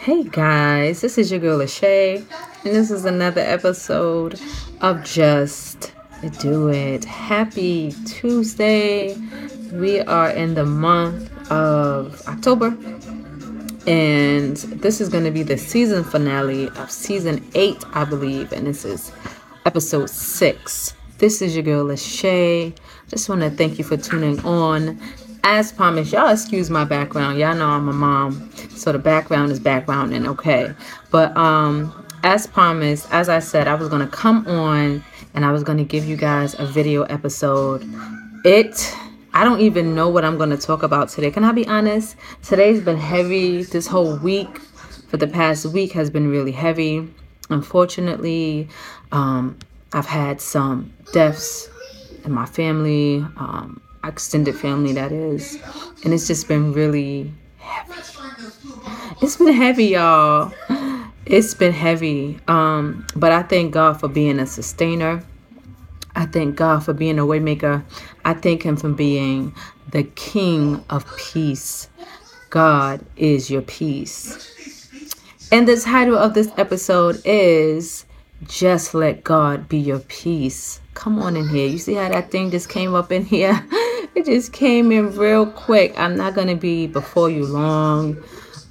Hey guys, this is your girl LaShay, and this is another episode of Just Do It. Happy Tuesday. We are in the month of October, and this is going to be the season finale of season eight, I believe, and this is episode six. This is your girl LaShay. Just want to thank you for tuning on as promised, y'all excuse my background. Y'all know I'm a mom, so the background is background and okay. But um, as promised, as I said, I was gonna come on and I was gonna give you guys a video episode. It I don't even know what I'm going to talk about today. Can I be honest? Today's been heavy. This whole week, for the past week, has been really heavy. Unfortunately, um, I've had some deaths in my family. Um, extended family that is. And it's just been really heavy. It's been heavy y'all. It's been heavy. Um but i thank god for being a sustainer. I thank god for being a waymaker. I thank him for being the king of peace. God is your peace. And the title of this episode is just let god be your peace. Come on in here. You see how that thing just came up in here it just came in real quick. I'm not going to be before you long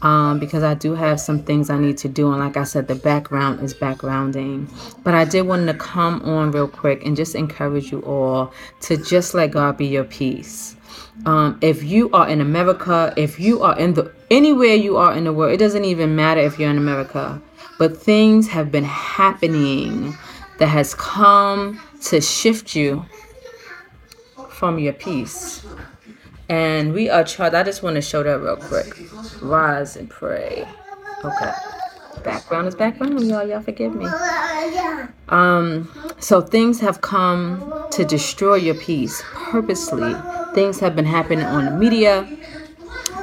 um, because I do have some things I need to do. And like I said, the background is backgrounding. But I did want to come on real quick and just encourage you all to just let God be your peace. Um, if you are in America, if you are in the anywhere you are in the world, it doesn't even matter if you're in America, but things have been happening that has come to shift you from your peace. And we are charged. I just want to show that real quick. Rise and pray. Okay. Background is background, y'all. Y'all forgive me. Um, so things have come to destroy your peace purposely. Things have been happening on the media.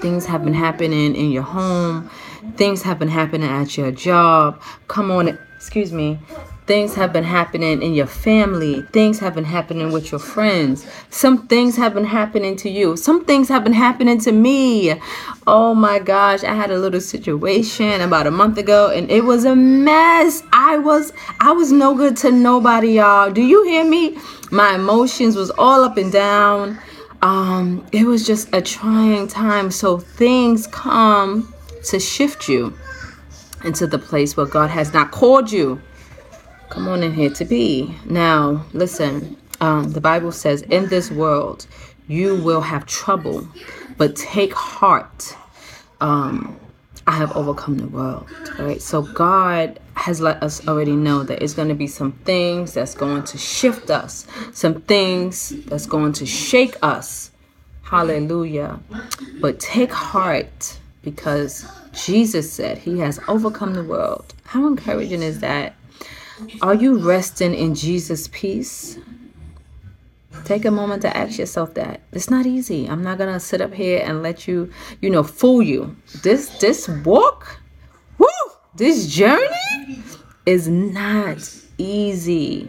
Things have been happening in your home. Things have been happening at your job. Come on, excuse me. Things have been happening in your family. Things have been happening with your friends. Some things have been happening to you. Some things have been happening to me. Oh my gosh, I had a little situation about a month ago and it was a mess. I was I was no good to nobody, y'all. Do you hear me? My emotions was all up and down. Um it was just a trying time. So things come to shift you into the place where God has not called you come on in here to be. Now, listen, um, the Bible says, in this world, you will have trouble, but take heart. Um, I have overcome the world. Right? So God has let us already know that it's going to be some things that's going to shift us, some things that's going to shake us. Hallelujah. But take heart because Jesus said he has overcome the world. How encouraging is that? Are you resting in Jesus' peace? Take a moment to ask yourself that. It's not easy. I'm not gonna sit up here and let you, you know, fool you. This this walk, woo, this journey is not easy.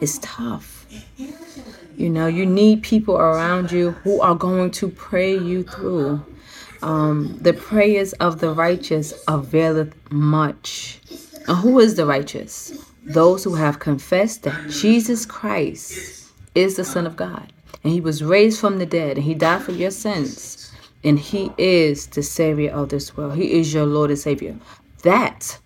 It's tough. You know, you need people around you who are going to pray you through. Um, the prayers of the righteous availeth much. And who is the righteous? Those who have confessed that Jesus Christ is the Son of God. And he was raised from the dead and he died for your sins. And he is the Savior of this world. He is your Lord and Savior. That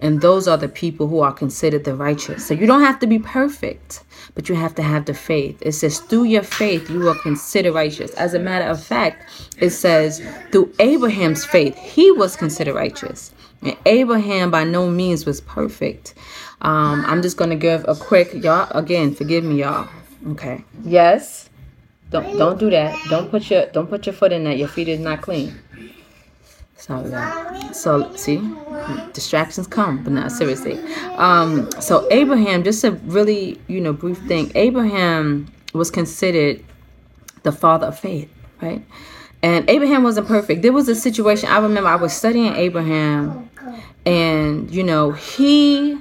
and those are the people who are considered the righteous. So you don't have to be perfect, but you have to have the faith. It says, through your faith, you are considered righteous. As a matter of fact, it says, through Abraham's faith, he was considered righteous. And Abraham by no means was perfect. Um, I'm just gonna give a quick y'all again, forgive me, y'all. Okay. Yes. Don't don't do that. Don't put your don't put your foot in that. Your feet is not clean. Y'all. So see, distractions come, but not seriously. Um, so Abraham, just a really, you know, brief thing. Abraham was considered the father of faith, right? And Abraham wasn't perfect. There was a situation I remember I was studying Abraham and you know, he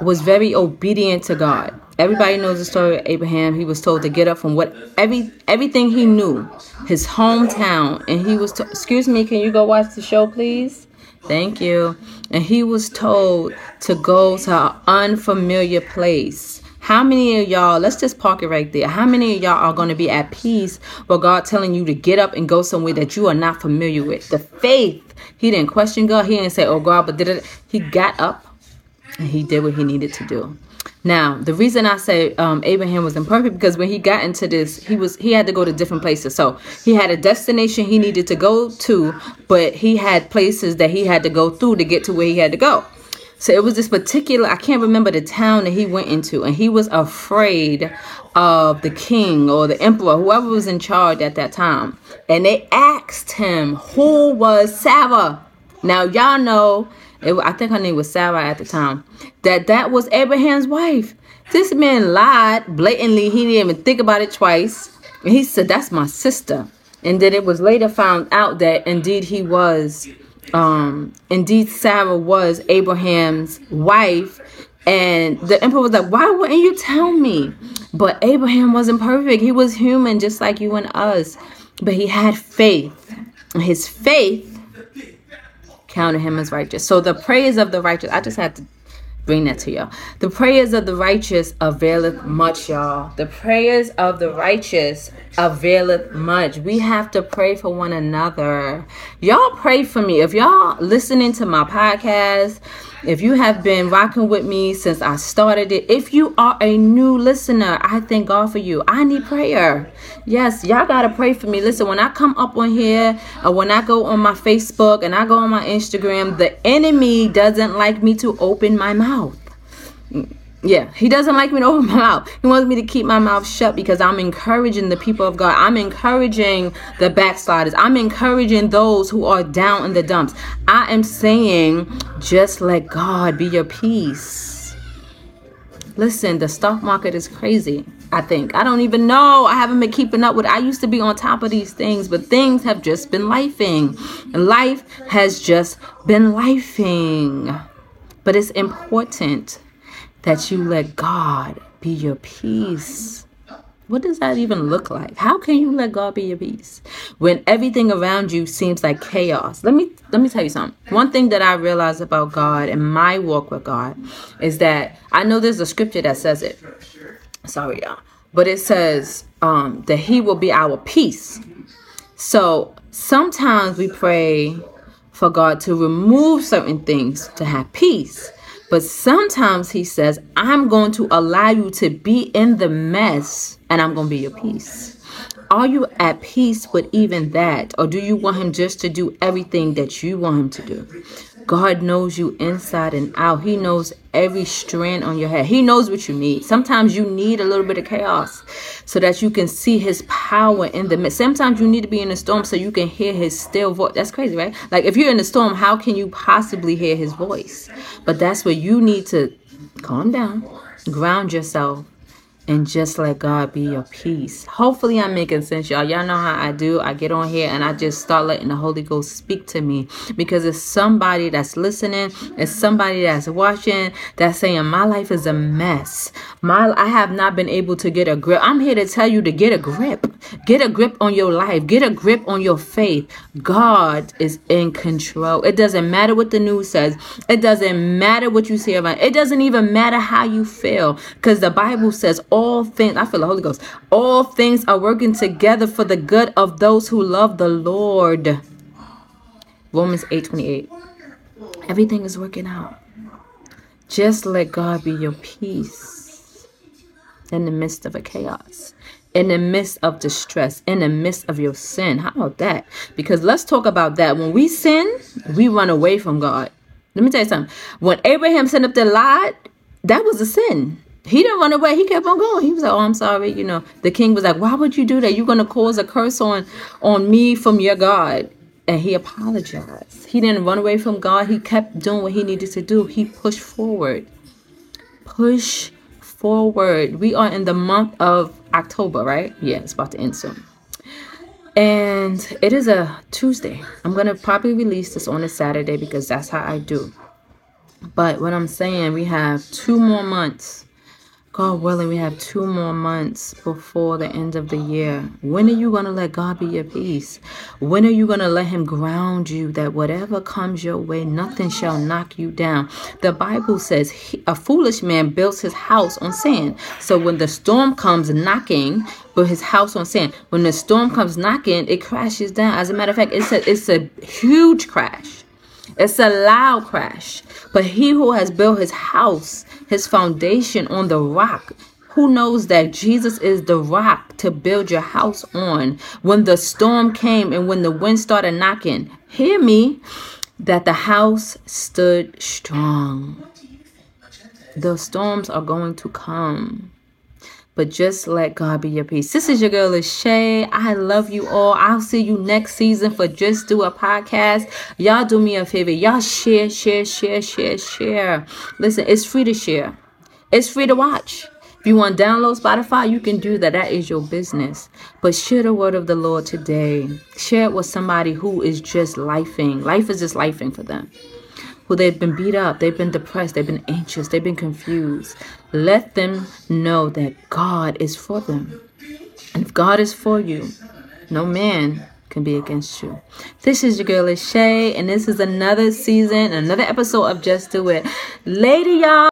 was very obedient to God. Everybody knows the story of Abraham. He was told to get up from what every everything he knew, his hometown, and he was. To, excuse me, can you go watch the show, please? Thank you. And he was told to go to an unfamiliar place. How many of y'all, let's just park it right there. How many of y'all are going to be at peace with God telling you to get up and go somewhere that you are not familiar with? The faith. He didn't question God. He didn't say, oh God, but did it? He got up and he did what he needed to do. Now, the reason I say um, Abraham was imperfect because when he got into this, he was he had to go to different places. So he had a destination he needed to go to, but he had places that he had to go through to get to where he had to go. So it was this particular, I can't remember the town that he went into, and he was afraid of the king or the emperor, whoever was in charge at that time. And they asked him, Who was Sarah? Now, y'all know it, I think her name was Sarah at the time, that that was Abraham's wife. This man lied blatantly. He didn't even think about it twice. And he said, That's my sister. And then it was later found out that indeed he was, um, indeed Sarah was Abraham's wife. And the emperor was like, Why wouldn't you tell me? But Abraham wasn't perfect. He was human just like you and us. But he had faith. His faith counted him as righteous. So the prayers of the righteous, I just had to bring that to y'all. The prayers of the righteous availeth much, y'all. The prayers of the righteous availeth much. We have to pray for one another. Y'all pray for me. If y'all listening to my podcast, if you have been rocking with me since I started it, if you are a new listener, I thank God for you. I need prayer. Yes, y'all got to pray for me. Listen, when I come up on here, or when I go on my Facebook and I go on my Instagram, the enemy doesn't like me to open my mouth. Yeah, he doesn't like me to open my mouth. He wants me to keep my mouth shut because I'm encouraging the people of God. I'm encouraging the backsliders. I'm encouraging those who are down in the dumps. I am saying, just let God be your peace. Listen, the stock market is crazy. I think. I don't even know. I haven't been keeping up with. I used to be on top of these things, but things have just been lifing. And life has just been lifing. But it's important that you let God be your peace. What does that even look like? How can you let God be your peace when everything around you seems like chaos? Let me let me tell you something. One thing that I realize about God and my walk with God is that I know there's a scripture that says it. Sorry, y'all. But it says um, that He will be our peace. So sometimes we pray for God to remove certain things to have peace. But sometimes he says, I'm going to allow you to be in the mess and I'm going to be your peace. Are you at peace with even that? Or do you want him just to do everything that you want him to do? God knows you inside and out. He knows every strand on your head. He knows what you need. Sometimes you need a little bit of chaos so that you can see his power in the midst. Sometimes you need to be in a storm so you can hear his still voice. That's crazy, right? Like if you're in a storm, how can you possibly hear his voice? But that's where you need to calm down, ground yourself, and just let God be your peace. Hopefully, I'm making sense, y'all. Y'all know how I do. I get on here and I just start letting the Holy Ghost speak to me because it's somebody that's listening, it's somebody that's watching, that's saying, My life is a mess. My I have not been able to get a grip. I'm here to tell you to get a grip. Get a grip on your life, get a grip on your faith. God is in control. It doesn't matter what the news says, it doesn't matter what you see around, it It doesn't even matter how you feel because the Bible says, all things, I feel the Holy Ghost, all things are working together for the good of those who love the Lord. Romans 8 28. Everything is working out. Just let God be your peace in the midst of a chaos, in the midst of distress, in the midst of your sin. How about that? Because let's talk about that. When we sin, we run away from God. Let me tell you something. When Abraham sent up the lot, that was a sin he didn't run away. He kept on going. He was like, "Oh, I'm sorry." You know, the king was like, "Why would you do that? You're gonna cause a curse on on me from your God." And he apologized. He didn't run away from God. He kept doing what he needed to do. He pushed forward. Push forward. We are in the month of October, right? Yeah, it's about to end soon. And it is a Tuesday. I'm gonna probably release this on a Saturday because that's how I do. But what I'm saying, we have two more months God willing, we have two more months before the end of the year. When are you going to let God be your peace? When are you going to let Him ground you that whatever comes your way, nothing shall knock you down? The Bible says he, a foolish man builds his house on sand. So when the storm comes knocking, but his house on sand, when the storm comes knocking, it crashes down. As a matter of fact, it's a, it's a huge crash. It's a loud crash. But he who has built his house, his foundation on the rock, who knows that Jesus is the rock to build your house on? When the storm came and when the wind started knocking, hear me, that the house stood strong. The storms are going to come but just let God be your peace. This is your girl, Shay. I love you all. I'll see you next season for Just Do a Podcast. Y'all do me a favor. Y'all share, share, share, share, share. Listen, it's free to share, it's free to watch. If you want to download Spotify, you can do that. That is your business. But share the word of the Lord today. Share it with somebody who is just lifing. Life is just lifing for them who they've been beat up, they've been depressed, they've been anxious, they've been confused. Let them know that God is for them. And if God is for you, no man can be against you. This is your girl, Shay, and this is another season, another episode of Just Do It. Lady, y'all.